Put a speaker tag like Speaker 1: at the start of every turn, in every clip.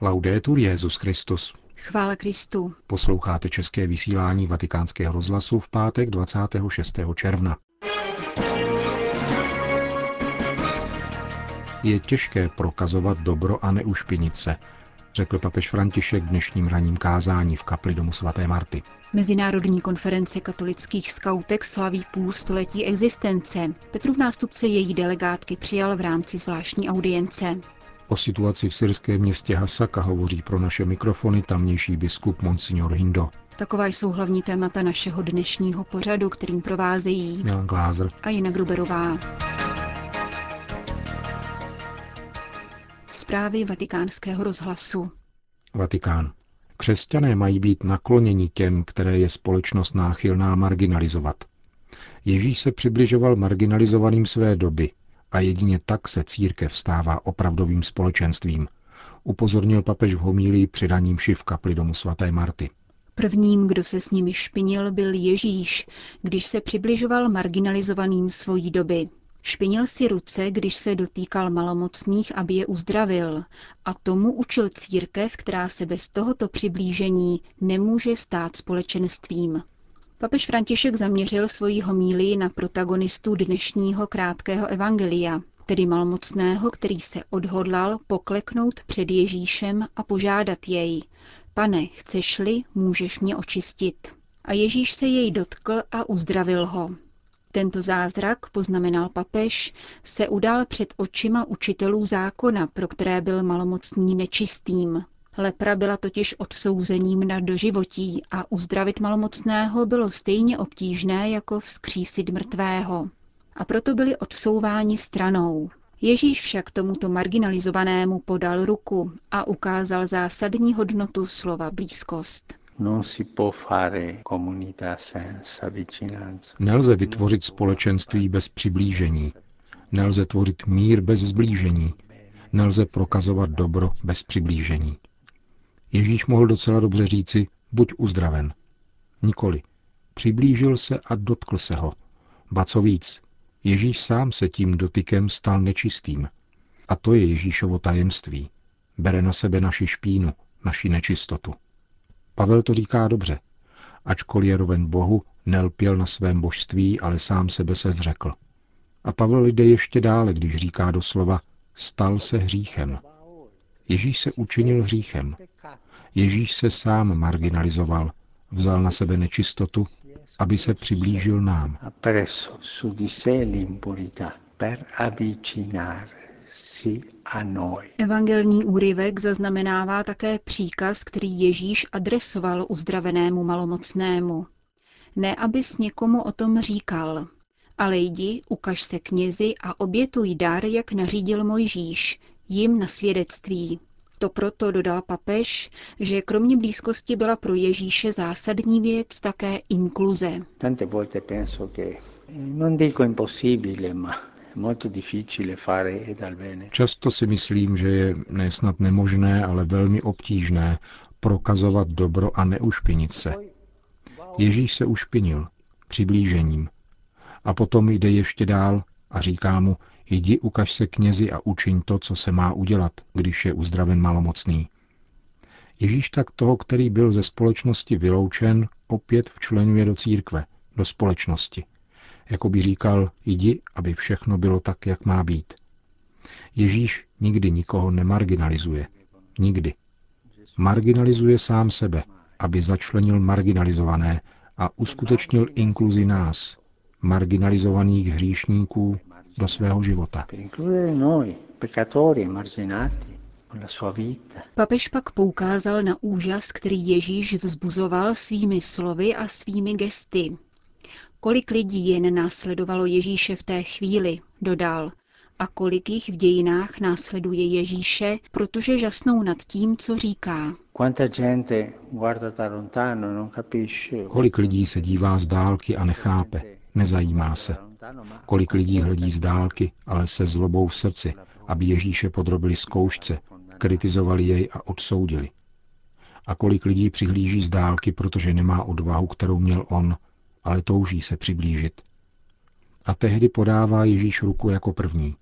Speaker 1: Laudetur Jezus Christus.
Speaker 2: Chvála Kristu.
Speaker 1: Posloucháte české vysílání Vatikánského rozhlasu v pátek 26. června. Je těžké prokazovat dobro a neušpinit se, řekl papež František v dnešním ranním kázání v kapli domu svaté Marty.
Speaker 2: Mezinárodní konference katolických skautek slaví půl století existence. Petrův nástupce její delegátky přijal v rámci zvláštní audience.
Speaker 1: O situaci v syrském městě Hasaka hovoří pro naše mikrofony tamnější biskup Monsignor Hindo.
Speaker 2: Taková jsou hlavní témata našeho dnešního pořadu, kterým provázejí
Speaker 1: Milan Glázer
Speaker 2: a Jina Gruberová. Zprávy vatikánského rozhlasu.
Speaker 1: Vatikán. Křesťané mají být nakloněni těm, které je společnost náchylná marginalizovat. Ježíš se přibližoval marginalizovaným své doby a jedině tak se církev stává opravdovým společenstvím, upozornil papež v homílii předaním v kapli domu svaté Marty.
Speaker 2: Prvním, kdo se s nimi špinil, byl Ježíš, když se přibližoval marginalizovaným svojí doby. Špinil si ruce, když se dotýkal malomocných, aby je uzdravil. A tomu učil církev, která se bez tohoto přiblížení nemůže stát společenstvím. Papež František zaměřil svoji homílii na protagonistu dnešního krátkého evangelia, tedy malomocného, který se odhodlal pokleknout před Ježíšem a požádat jej. Pane, chceš-li, můžeš mě očistit. A Ježíš se jej dotkl a uzdravil ho. Tento zázrak, poznamenal papež, se udál před očima učitelů zákona, pro které byl malomocný nečistým. Lepra byla totiž odsouzením na doživotí a uzdravit malomocného bylo stejně obtížné jako vzkřísit mrtvého. A proto byli odsouváni stranou. Ježíš však tomuto marginalizovanému podal ruku a ukázal zásadní hodnotu slova blízkost.
Speaker 1: Nelze vytvořit společenství bez přiblížení. Nelze tvořit mír bez zblížení. Nelze prokazovat dobro bez přiblížení. Ježíš mohl docela dobře říci, buď uzdraven. Nikoli. Přiblížil se a dotkl se ho. Ba co víc, Ježíš sám se tím dotykem stal nečistým. A to je Ježíšovo tajemství. Bere na sebe naši špínu, naši nečistotu. Pavel to říká dobře. Ačkoliv je roven Bohu, nelpěl na svém božství, ale sám sebe se zřekl. A Pavel jde ještě dále, když říká doslova, stal se hříchem. Ježíš se učinil hříchem. Ježíš se sám marginalizoval, vzal na sebe nečistotu, aby se přiblížil nám.
Speaker 2: Evangelní úryvek zaznamenává také příkaz, který Ježíš adresoval uzdravenému malomocnému. Ne, abys někomu o tom říkal, ale jdi, ukaž se knězi a obětuj dar, jak nařídil Mojžíš, jim na svědectví. To proto dodal papež, že kromě blízkosti byla pro Ježíše zásadní věc také inkluze.
Speaker 1: Často si myslím, že je nesnad nemožné, ale velmi obtížné prokazovat dobro a neušpinit se. Ježíš se ušpinil přiblížením. A potom jde ještě dál a říká mu, jdi ukaž se knězi a učiň to, co se má udělat, když je uzdraven malomocný. Ježíš tak toho, který byl ze společnosti vyloučen, opět včlenuje do církve, do společnosti – jako by říkal, jdi, aby všechno bylo tak, jak má být. Ježíš nikdy nikoho nemarginalizuje. Nikdy. Marginalizuje sám sebe, aby začlenil marginalizované a uskutečnil inkluzi nás, marginalizovaných hříšníků, do svého života.
Speaker 2: Papež pak poukázal na úžas, který Ježíš vzbuzoval svými slovy a svými gesty. Kolik lidí jen následovalo Ježíše v té chvíli, dodal, a kolik jich v dějinách následuje Ježíše, protože žasnou nad tím, co říká.
Speaker 1: Kolik lidí se dívá z dálky a nechápe, nezajímá se. Kolik lidí hledí z dálky, ale se zlobou v srdci, aby Ježíše podrobili zkoušce, kritizovali jej a odsoudili. A kolik lidí přihlíží z dálky, protože nemá odvahu, kterou měl on, ale touží se přiblížit. A tehdy podává Ježíš ruku jako první.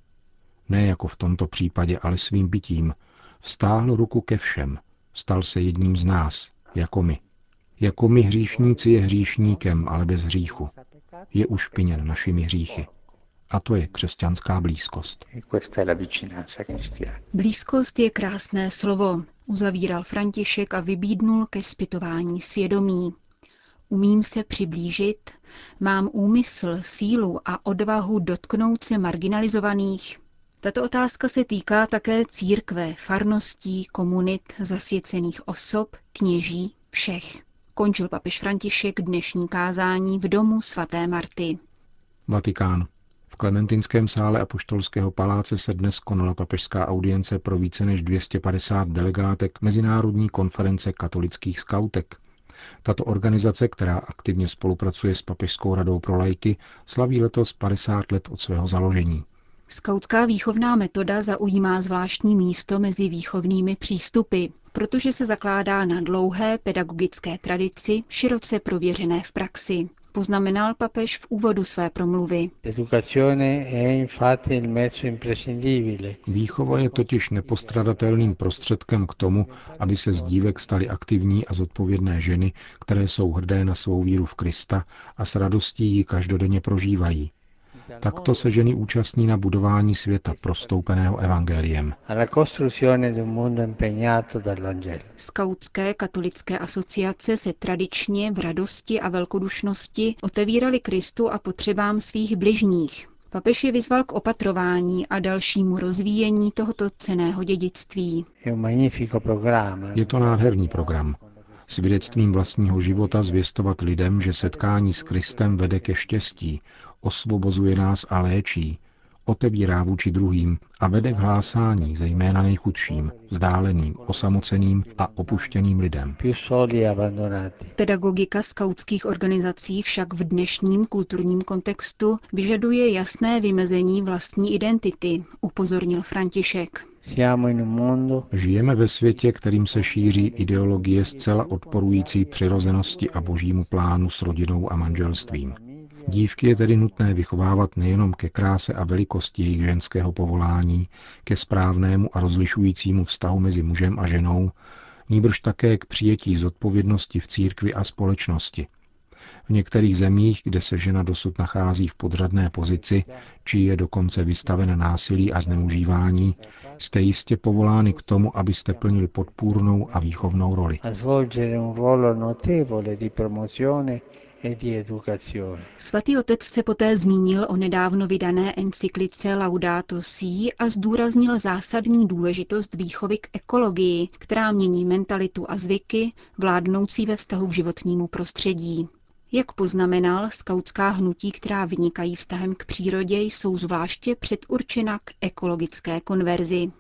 Speaker 1: Ne jako v tomto případě, ale svým bytím, Vstáhl ruku ke všem, stal se jedním z nás, jako my. Jako my hříšníci je hříšníkem, ale bez hříchu. Je ušpiněn našimi hříchy. A to je křesťanská blízkost.
Speaker 2: Blízkost je krásné slovo, uzavíral František a vybídnul ke zpytování svědomí. Umím se přiblížit, mám úmysl, sílu a odvahu dotknout se marginalizovaných. Tato otázka se týká také církve, farností, komunit, zasvěcených osob, kněží, všech. Končil papež František dnešní kázání v domu svaté Marty.
Speaker 1: Vatikán. V Klementinském sále Apoštolského paláce se dnes konala papežská audience pro více než 250 delegátek Mezinárodní konference katolických skautek. Tato organizace, která aktivně spolupracuje s Papežskou radou pro lajky, slaví letos 50 let od svého založení.
Speaker 2: Skautská výchovná metoda zaujímá zvláštní místo mezi výchovnými přístupy, protože se zakládá na dlouhé pedagogické tradici, široce prověřené v praxi poznamenal papež v úvodu své promluvy.
Speaker 1: Výchova je totiž nepostradatelným prostředkem k tomu, aby se z dívek staly aktivní a zodpovědné ženy, které jsou hrdé na svou víru v Krista a s radostí ji každodenně prožívají. Takto se ženy účastní na budování světa prostoupeného evangeliem.
Speaker 2: Skautské katolické asociace se tradičně v radosti a velkodušnosti otevíraly Kristu a potřebám svých bližních. Papež je vyzval k opatrování a dalšímu rozvíjení tohoto ceného dědictví.
Speaker 1: Je to nádherný program. Svědectvím vlastního života zvěstovat lidem, že setkání s Kristem vede ke štěstí, osvobozuje nás a léčí, otevírá vůči druhým a vede k hlásání zejména nejchudším, vzdáleným, osamoceným a opuštěným lidem.
Speaker 2: Pedagogika skautských organizací však v dnešním kulturním kontextu vyžaduje jasné vymezení vlastní identity, upozornil František.
Speaker 1: Žijeme ve světě, kterým se šíří ideologie zcela odporující přirozenosti a božímu plánu s rodinou a manželstvím. Dívky je tedy nutné vychovávat nejenom ke kráse a velikosti jejich ženského povolání, ke správnému a rozlišujícímu vztahu mezi mužem a ženou, níbrž také k přijetí zodpovědnosti v církvi a společnosti. V některých zemích, kde se žena dosud nachází v podřadné pozici, či je dokonce vystavena násilí a zneužívání, jste jistě povolány k tomu, abyste plnili podpůrnou a výchovnou roli.
Speaker 2: E Svatý otec se poté zmínil o nedávno vydané encyklice Laudato Si a zdůraznil zásadní důležitost výchovy k ekologii, která mění mentalitu a zvyky, vládnoucí ve vztahu k životnímu prostředí. Jak poznamenal, skautská hnutí, která vynikají vztahem k přírodě, jsou zvláště předurčena k ekologické konverzi.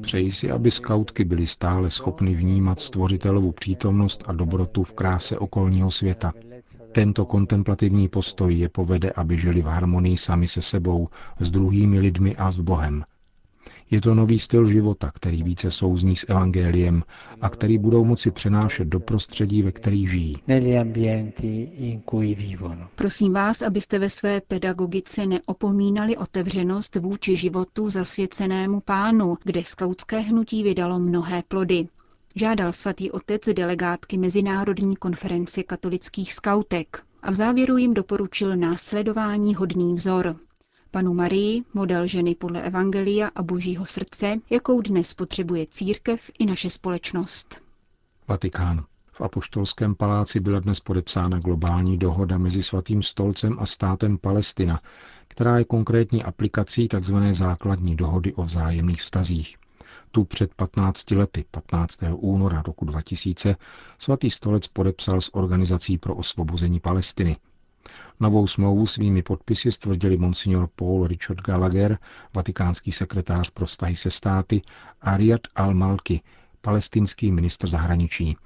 Speaker 1: Přeji si, aby skautky byly stále schopny vnímat stvořitelovu přítomnost a dobrotu v kráse okolního světa. Tento kontemplativní postoj je povede, aby žili v harmonii sami se sebou, s druhými lidmi a s Bohem. Je to nový styl života, který více souzní s evangeliem a který budou moci přenášet do prostředí, ve kterých žijí.
Speaker 2: Prosím vás, abyste ve své pedagogice neopomínali otevřenost vůči životu zasvěcenému pánu, kde skautské hnutí vydalo mnohé plody. Žádal svatý otec delegátky Mezinárodní konference katolických skautek a v závěru jim doporučil následování hodný vzor panu Marii, model ženy podle Evangelia a božího srdce, jakou dnes potřebuje církev i naše společnost.
Speaker 1: Vatikán. V Apoštolském paláci byla dnes podepsána globální dohoda mezi Svatým stolcem a státem Palestina, která je konkrétní aplikací tzv. základní dohody o vzájemných vztazích. Tu před 15 lety, 15. února roku 2000, Svatý stolec podepsal s Organizací pro osvobození Palestiny – Novou smlouvu svými podpisy stvrdili monsignor Paul Richard Gallagher, vatikánský sekretář pro vztahy se státy, a Riyad al-Malki, palestinský ministr zahraničí.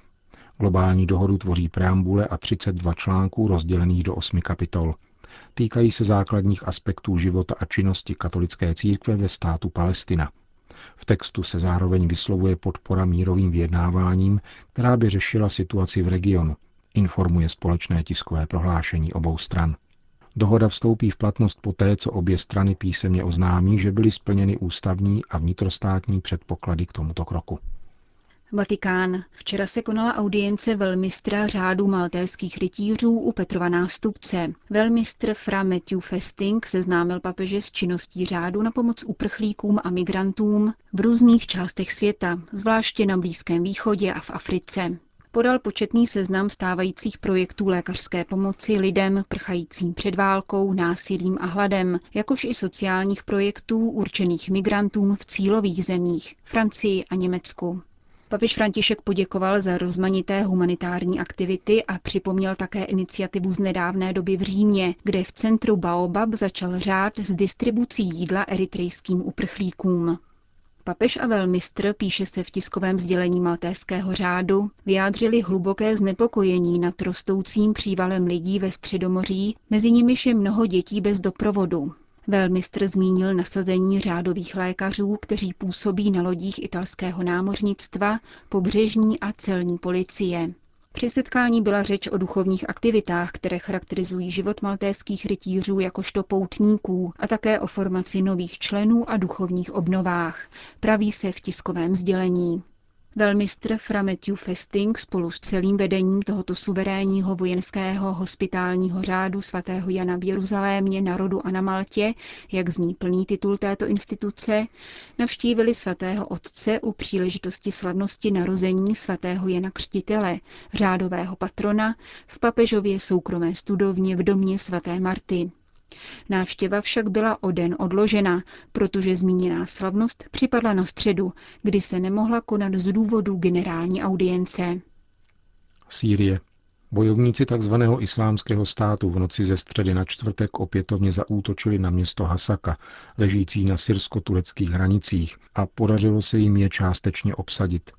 Speaker 1: Globální dohodu tvoří preambule a 32 článků rozdělených do osmi kapitol. Týkají se základních aspektů života a činnosti katolické církve ve státu Palestina. V textu se zároveň vyslovuje podpora mírovým vyjednáváním, která by řešila situaci v regionu, informuje společné tiskové prohlášení obou stran. Dohoda vstoupí v platnost poté, co obě strany písemně oznámí, že byly splněny ústavní a vnitrostátní předpoklady k tomuto kroku.
Speaker 2: Vatikán. Včera se konala audience velmistra řádu maltéských rytířů u Petrova nástupce. Velmistr Fra Matthew Festing seznámil papeže s činností řádu na pomoc uprchlíkům a migrantům v různých částech světa, zvláště na Blízkém východě a v Africe. Podal početný seznam stávajících projektů lékařské pomoci lidem prchajícím před válkou, násilím a hladem, jakož i sociálních projektů určených migrantům v cílových zemích, Francii a Německu. Papež František poděkoval za rozmanité humanitární aktivity a připomněl také iniciativu z nedávné doby v Římě, kde v centru Baobab začal řád s distribucí jídla eritrejským uprchlíkům. Papež a velmistr, píše se v tiskovém sdělení Maltéského řádu, vyjádřili hluboké znepokojení nad rostoucím přívalem lidí ve Středomoří, mezi nimiž je mnoho dětí bez doprovodu. Velmistr zmínil nasazení řádových lékařů, kteří působí na lodích italského námořnictva, pobřežní a celní policie. Při setkání byla řeč o duchovních aktivitách, které charakterizují život maltéských rytířů jakožto poutníků a také o formaci nových členů a duchovních obnovách, praví se v tiskovém sdělení. Velmistr Fra Matthew Festing spolu s celým vedením tohoto suverénního vojenského hospitálního řádu svatého Jana v Jeruzalémě, na rodu a na Maltě, jak zní plný titul této instituce, navštívili svatého otce u příležitosti slavnosti narození svatého Jana Křtitele, řádového patrona, v papežově soukromé studovně v domě svaté Marty. Návštěva však byla o den odložena, protože zmíněná slavnost připadla na středu, kdy se nemohla konat z důvodu generální audience.
Speaker 1: Sýrie. Bojovníci tzv. islámského státu v noci ze středy na čtvrtek opětovně zaútočili na město Hasaka, ležící na syrsko-tureckých hranicích, a podařilo se jim je částečně obsadit.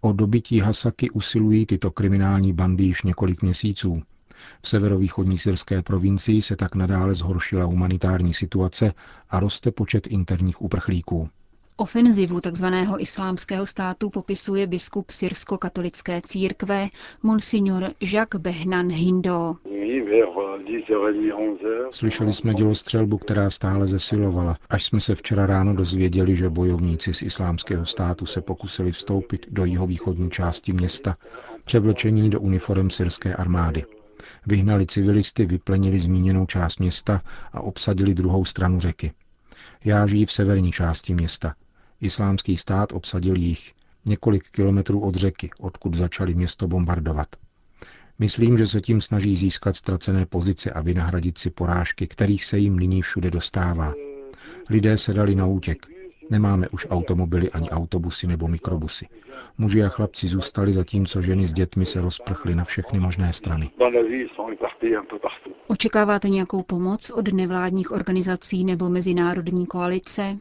Speaker 1: O dobytí Hasaky usilují tyto kriminální bandy již několik měsíců. V severovýchodní syrské provincii se tak nadále zhoršila humanitární situace a roste počet interních uprchlíků.
Speaker 2: Ofenzivu tzv. islámského státu popisuje biskup syrsko-katolické církve Monsignor Jacques Behnan Hindo.
Speaker 1: Slyšeli jsme dělostřelbu, která stále zesilovala, až jsme se včera ráno dozvěděli, že bojovníci z islámského státu se pokusili vstoupit do jihovýchodní části města, převlečení do uniform syrské armády. Vyhnali civilisty, vyplenili zmíněnou část města a obsadili druhou stranu řeky. Já žiji v severní části města. Islámský stát obsadil jich několik kilometrů od řeky, odkud začali město bombardovat. Myslím, že se tím snaží získat ztracené pozice a vynahradit si porážky, kterých se jim nyní všude dostává. Lidé se dali na útěk. Nemáme už automobily ani autobusy nebo mikrobusy. Muži a chlapci zůstali, zatímco ženy s dětmi se rozprchly na všechny možné strany.
Speaker 2: Očekáváte nějakou pomoc od nevládních organizací nebo mezinárodní koalice?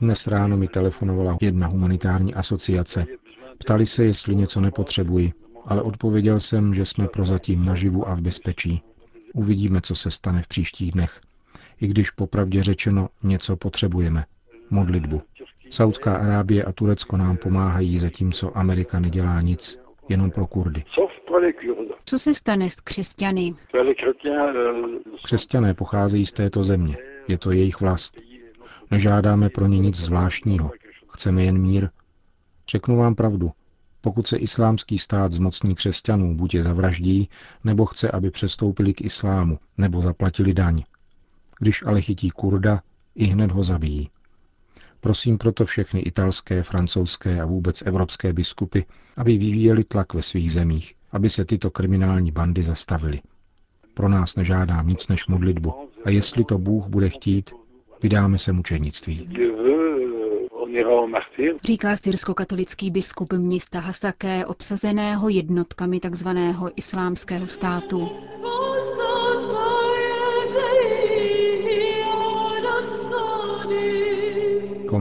Speaker 1: Dnes ráno mi telefonovala jedna humanitární asociace. Ptali se, jestli něco nepotřebuji, ale odpověděl jsem, že jsme prozatím naživu a v bezpečí. Uvidíme, co se stane v příštích dnech. I když popravdě řečeno něco potřebujeme. Modlitbu. Saudská Arábie a Turecko nám pomáhají, zatímco Amerika nedělá nic, jenom pro Kurdy.
Speaker 2: Co se stane s křesťany?
Speaker 1: Křesťané pocházejí z této země. Je to jejich vlast. Nežádáme pro ně nic zvláštního. Chceme jen mír. Řeknu vám pravdu. Pokud se islámský stát zmocní křesťanů, buď je zavraždí, nebo chce, aby přestoupili k islámu, nebo zaplatili daň. Když ale chytí kurda, i hned ho zabijí. Prosím proto všechny italské, francouzské a vůbec evropské biskupy, aby vyvíjeli tlak ve svých zemích, aby se tyto kriminální bandy zastavily. Pro nás nežádám nic než modlitbu a jestli to Bůh bude chtít, vydáme se mučenictví.
Speaker 2: Říká syrsko-katolický biskup města Hasaké, obsazeného jednotkami tzv. islámského státu.